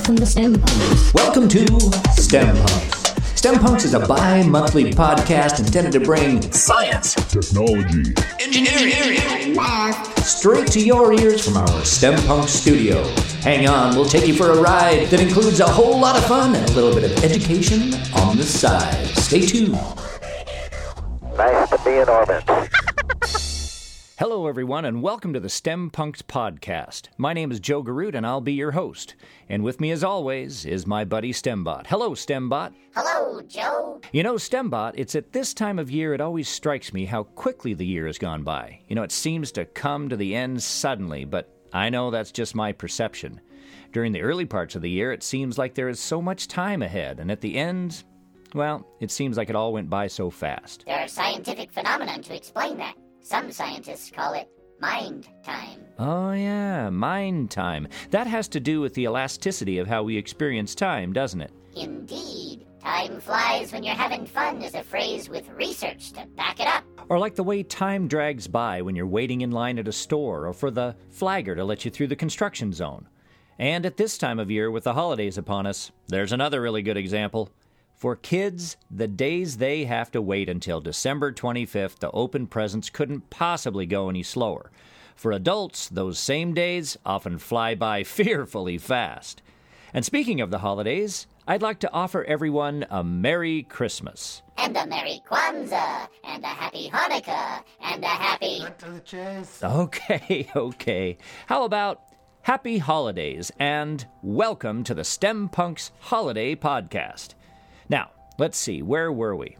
Welcome to STEMPunX. Welcome to STEMPunX. STEM Punks is a bi monthly podcast intended to bring science, technology, engineering, Math. straight to your ears from our STEM Punk studio. Hang on, we'll take you for a ride that includes a whole lot of fun and a little bit of education on the side. Stay tuned. Nice to be in orbit. Hello, everyone, and welcome to the STEMPunX podcast. My name is Joe Garoot, and I'll be your host. And with me, as always, is my buddy STEMBot. Hello, STEMBot. Hello, Joe. You know, STEMBot, it's at this time of year it always strikes me how quickly the year has gone by. You know, it seems to come to the end suddenly, but I know that's just my perception. During the early parts of the year, it seems like there is so much time ahead, and at the end, well, it seems like it all went by so fast. There are scientific phenomena to explain that. Some scientists call it mind time. Oh, yeah, mind time. That has to do with the elasticity of how we experience time, doesn't it? Indeed. Time flies when you're having fun is a phrase with research to back it up. Or like the way time drags by when you're waiting in line at a store or for the flagger to let you through the construction zone. And at this time of year, with the holidays upon us, there's another really good example. For kids, the days they have to wait until December 25th to open presents couldn't possibly go any slower. For adults, those same days often fly by fearfully fast. And speaking of the holidays, I'd like to offer everyone a Merry Christmas. And a Merry Kwanzaa, and a Happy Hanukkah, and a Happy. Okay, okay. How about Happy Holidays and welcome to the STEMPunX Holiday Podcast. Now, let's see, where were we?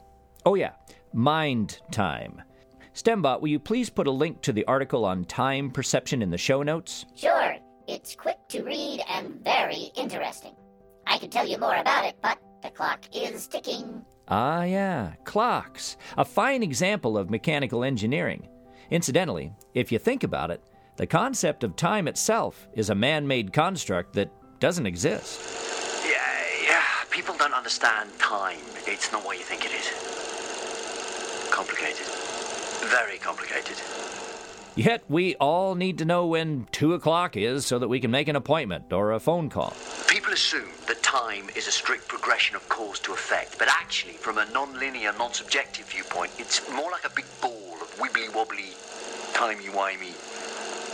Oh, yeah, Mind Time. STEMBot, will you please put a link to the article on time perception in the show notes? Sure, it's quick to read and very interesting. I could tell you more about it, but the clock is ticking. Ah, yeah, clocks. A fine example of mechanical engineering. Incidentally, if you think about it, the concept of time itself is a man made construct that doesn't exist. People don't understand time. It's not what you think it is. Complicated. Very complicated. Yet we all need to know when 2 o'clock is so that we can make an appointment or a phone call. People assume that time is a strict progression of cause to effect, but actually, from a non-linear, non-subjective viewpoint, it's more like a big ball of wibbly-wobbly, timey-wimey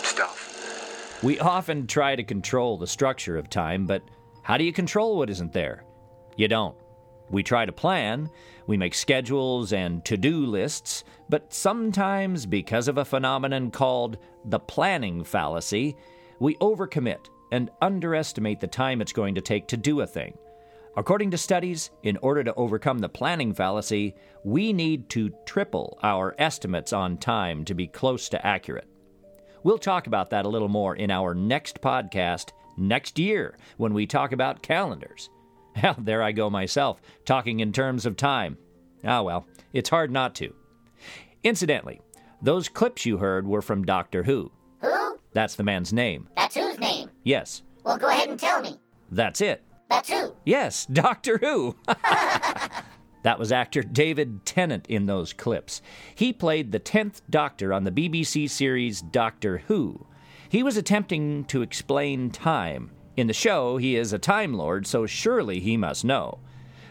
stuff. We often try to control the structure of time, but how do you control what isn't there? You don't. We try to plan, we make schedules and to do lists, but sometimes, because of a phenomenon called the planning fallacy, we overcommit and underestimate the time it's going to take to do a thing. According to studies, in order to overcome the planning fallacy, we need to triple our estimates on time to be close to accurate. We'll talk about that a little more in our next podcast next year when we talk about calendars. Well, there I go myself, talking in terms of time. Ah, well, it's hard not to. Incidentally, those clips you heard were from Doctor Who. Who? That's the man's name. That's whose name? Yes, Well, go ahead and tell me. that's it. That's who. Yes, Doctor Who. that was actor David Tennant in those clips. He played the 10th Doctor on the BBC series Doctor Who. He was attempting to explain time. In the show, he is a Time Lord, so surely he must know.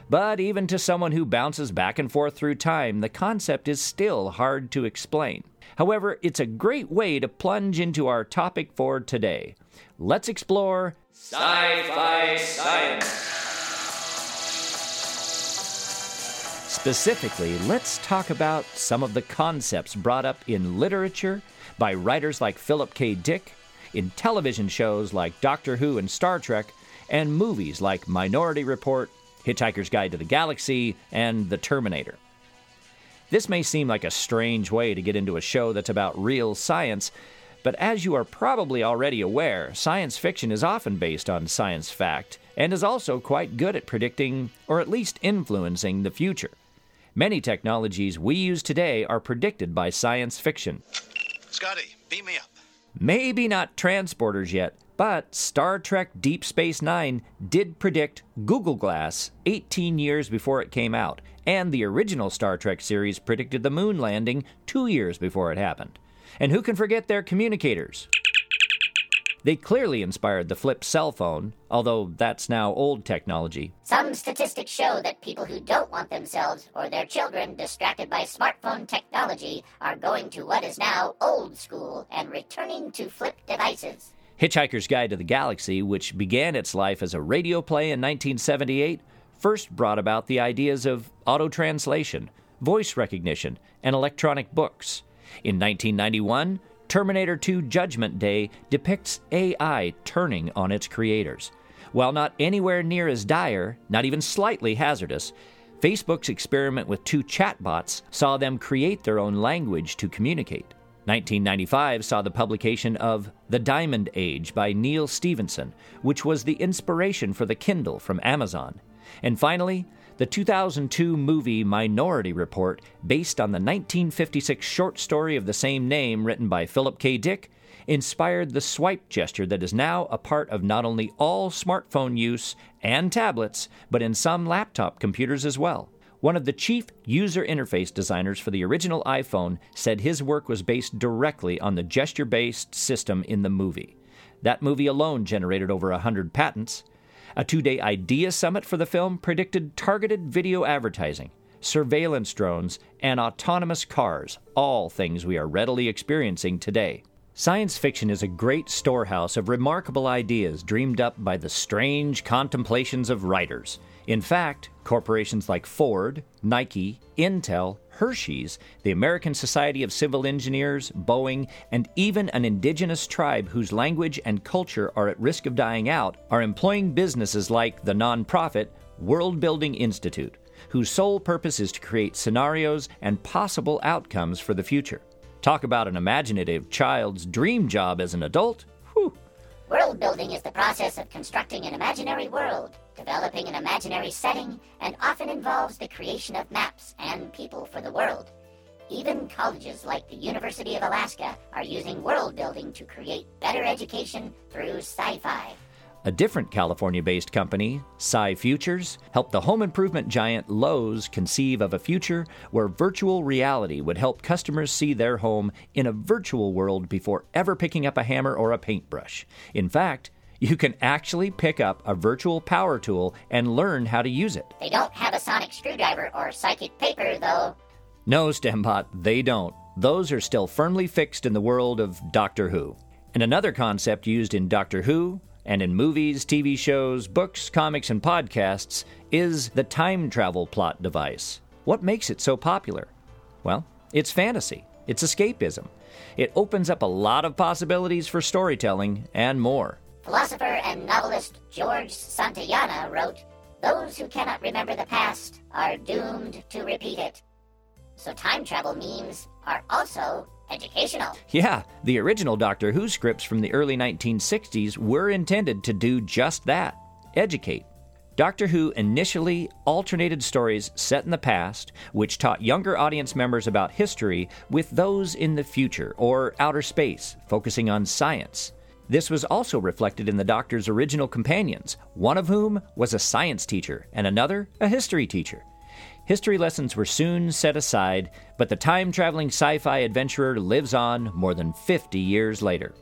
But even to someone who bounces back and forth through time, the concept is still hard to explain. However, it's a great way to plunge into our topic for today. Let's explore sci fi science. Specifically, let's talk about some of the concepts brought up in literature by writers like Philip K. Dick, in television shows like Doctor Who and Star Trek, and movies like Minority Report, Hitchhiker's Guide to the Galaxy, and The Terminator. This may seem like a strange way to get into a show that's about real science, but as you are probably already aware, science fiction is often based on science fact and is also quite good at predicting, or at least influencing, the future. Many technologies we use today are predicted by science fiction. Scotty, beat me up. Maybe not transporters yet, but Star Trek Deep Space Nine did predict Google Glass 18 years before it came out, and the original Star Trek series predicted the moon landing two years before it happened. And who can forget their communicators? They clearly inspired the flip cell phone, although that's now old technology. Some statistics show that people who don't want themselves or their children distracted by smartphone technology are going to what is now old school and returning to flip devices. Hitchhiker's Guide to the Galaxy, which began its life as a radio play in 1978, first brought about the ideas of auto translation, voice recognition, and electronic books. In 1991, Terminator 2 Judgment Day depicts AI turning on its creators. While not anywhere near as dire, not even slightly hazardous, Facebook's experiment with two chatbots saw them create their own language to communicate. 1995 saw the publication of The Diamond Age by Neal Stephenson, which was the inspiration for the Kindle from Amazon. And finally, the 2002 movie Minority Report, based on the 1956 short story of the same name written by Philip K. Dick, inspired the swipe gesture that is now a part of not only all smartphone use and tablets, but in some laptop computers as well. One of the chief user interface designers for the original iPhone said his work was based directly on the gesture based system in the movie. That movie alone generated over 100 patents. A two day idea summit for the film predicted targeted video advertising, surveillance drones, and autonomous cars, all things we are readily experiencing today. Science fiction is a great storehouse of remarkable ideas dreamed up by the strange contemplations of writers. In fact, corporations like Ford, Nike, Intel, Hershey's, the American Society of Civil Engineers, Boeing, and even an indigenous tribe whose language and culture are at risk of dying out are employing businesses like the nonprofit World Building Institute, whose sole purpose is to create scenarios and possible outcomes for the future. Talk about an imaginative child's dream job as an adult. World building is the process of constructing an imaginary world, developing an imaginary setting, and often involves the creation of maps and people for the world. Even colleges like the University of Alaska are using world building to create better education through sci fi. A different California based company, Sci Futures, helped the home improvement giant Lowe's conceive of a future where virtual reality would help customers see their home in a virtual world before ever picking up a hammer or a paintbrush. In fact, you can actually pick up a virtual power tool and learn how to use it. They don't have a sonic screwdriver or psychic paper, though. No, Stembot, they don't. Those are still firmly fixed in the world of Doctor Who. And another concept used in Doctor Who, and in movies, TV shows, books, comics, and podcasts is the time travel plot device. What makes it so popular? Well, it's fantasy, it's escapism. It opens up a lot of possibilities for storytelling and more. Philosopher and novelist George Santayana wrote, Those who cannot remember the past are doomed to repeat it. So time travel memes are also educational. Yeah, the original Doctor Who scripts from the early 1960s were intended to do just that educate. Doctor Who initially alternated stories set in the past, which taught younger audience members about history, with those in the future or outer space, focusing on science. This was also reflected in the Doctor's original companions, one of whom was a science teacher and another a history teacher. History lessons were soon set aside, but the time traveling sci fi adventurer lives on more than 50 years later.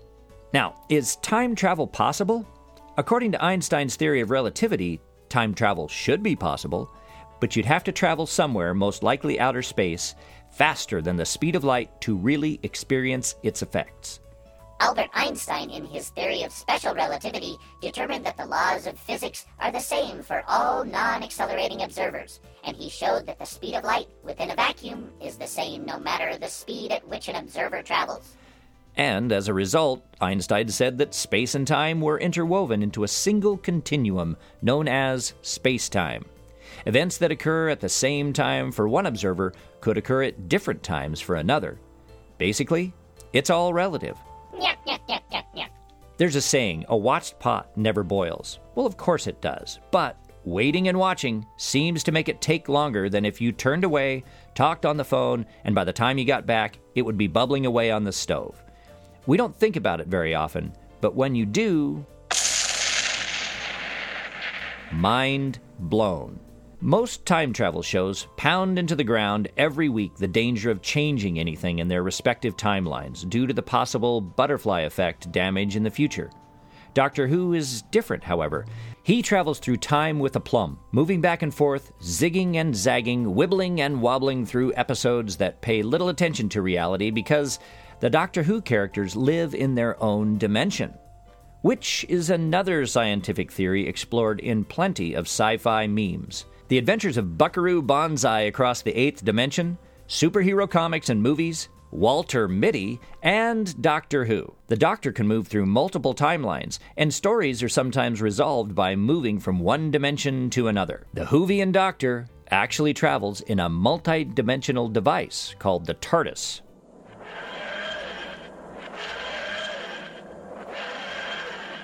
Now, is time travel possible? According to Einstein's theory of relativity, time travel should be possible, but you'd have to travel somewhere, most likely outer space, faster than the speed of light to really experience its effects. Albert Einstein, in his theory of special relativity, determined that the laws of physics are the same for all non accelerating observers, and he showed that the speed of light within a vacuum is the same no matter the speed at which an observer travels. And as a result, Einstein said that space and time were interwoven into a single continuum known as spacetime. Events that occur at the same time for one observer could occur at different times for another. Basically, it's all relative. Nyah, nyah, nyah, nyah, nyah. There's a saying, a watched pot never boils. Well, of course it does. But waiting and watching seems to make it take longer than if you turned away, talked on the phone, and by the time you got back, it would be bubbling away on the stove. We don't think about it very often, but when you do, mind blown. Most time travel shows pound into the ground every week the danger of changing anything in their respective timelines due to the possible butterfly effect damage in the future. Doctor Who is different, however. He travels through time with aplomb, moving back and forth, zigging and zagging, wibbling and wobbling through episodes that pay little attention to reality because the Doctor Who characters live in their own dimension. Which is another scientific theory explored in plenty of sci fi memes. The adventures of Buckaroo Banzai across the eighth dimension, superhero comics and movies, Walter Mitty, and Doctor Who. The Doctor can move through multiple timelines, and stories are sometimes resolved by moving from one dimension to another. The Whovian Doctor actually travels in a multi dimensional device called the TARDIS.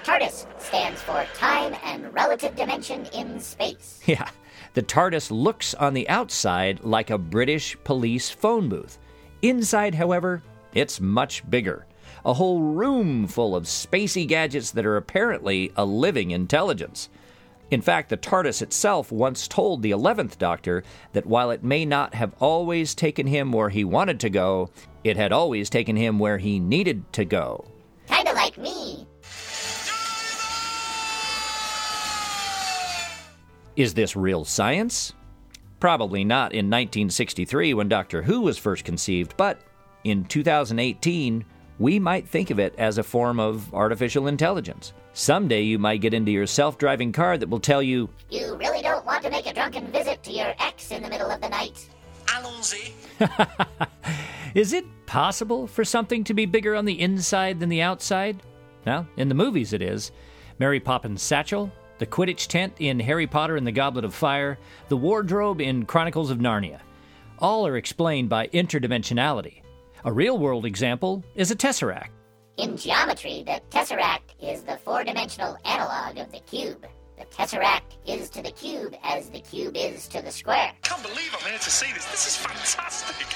TARDIS stands for Time and Relative Dimension in Space. Yeah, the TARDIS looks on the outside like a British police phone booth. Inside, however, it's much bigger. A whole room full of spacey gadgets that are apparently a living intelligence. In fact, the TARDIS itself once told the 11th Doctor that while it may not have always taken him where he wanted to go, it had always taken him where he needed to go. Kinda like me. Is this real science? Probably not in 1963 when Doctor Who was first conceived, but in 2018, we might think of it as a form of artificial intelligence. Someday you might get into your self driving car that will tell you, You really don't want to make a drunken visit to your ex in the middle of the night. Allons-y. Is it possible for something to be bigger on the inside than the outside? Well, in the movies it is. Mary Poppins' satchel, the Quidditch tent in Harry Potter and the Goblet of Fire, the wardrobe in Chronicles of Narnia. All are explained by interdimensionality. A real world example is a tesseract. In geometry, the tesseract is the four dimensional analog of the cube. The tesseract is to the cube as the cube is to the square. Can't believe I'm here to see this. This is fantastic.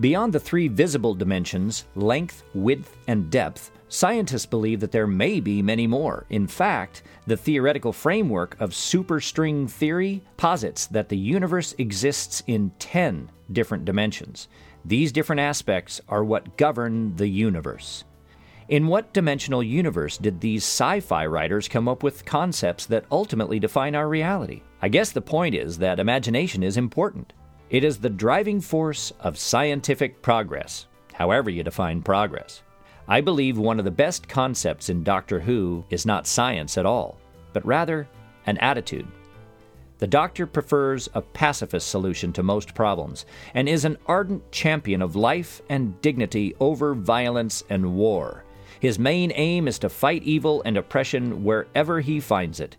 Beyond the three visible dimensions length, width, and depth scientists believe that there may be many more. In fact, the theoretical framework of superstring theory posits that the universe exists in 10 different dimensions. These different aspects are what govern the universe. In what dimensional universe did these sci fi writers come up with concepts that ultimately define our reality? I guess the point is that imagination is important. It is the driving force of scientific progress, however you define progress. I believe one of the best concepts in Doctor Who is not science at all, but rather an attitude. The Doctor prefers a pacifist solution to most problems and is an ardent champion of life and dignity over violence and war. His main aim is to fight evil and oppression wherever he finds it,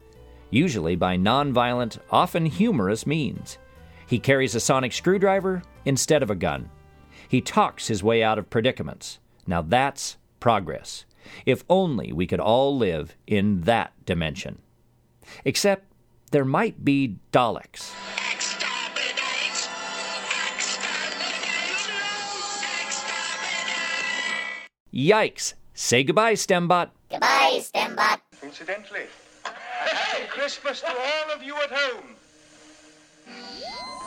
usually by nonviolent, often humorous means. He carries a sonic screwdriver instead of a gun. He talks his way out of predicaments. Now that's progress. If only we could all live in that dimension. Except there might be Daleks. Exterminate! Yikes! Say goodbye, Stembot. Goodbye, Stembot. Incidentally, Happy Christmas to all of you at home.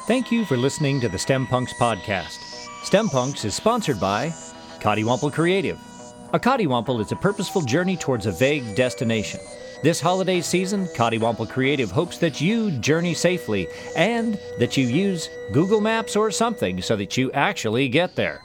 Thank you for listening to the STEMPunX podcast. STEMPunX is sponsored by Coddiwomple Creative. A Coddiwomple is a purposeful journey towards a vague destination. This holiday season, Coddiwomple Creative hopes that you journey safely and that you use Google Maps or something so that you actually get there.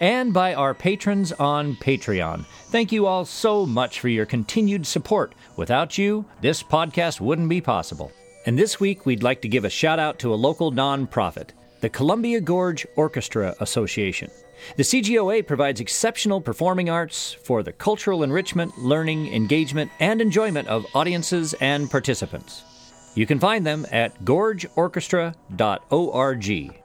And by our patrons on Patreon. Thank you all so much for your continued support. Without you, this podcast wouldn't be possible. And this week, we'd like to give a shout out to a local nonprofit, the Columbia Gorge Orchestra Association. The CGOA provides exceptional performing arts for the cultural enrichment, learning, engagement, and enjoyment of audiences and participants. You can find them at gorgeorchestra.org.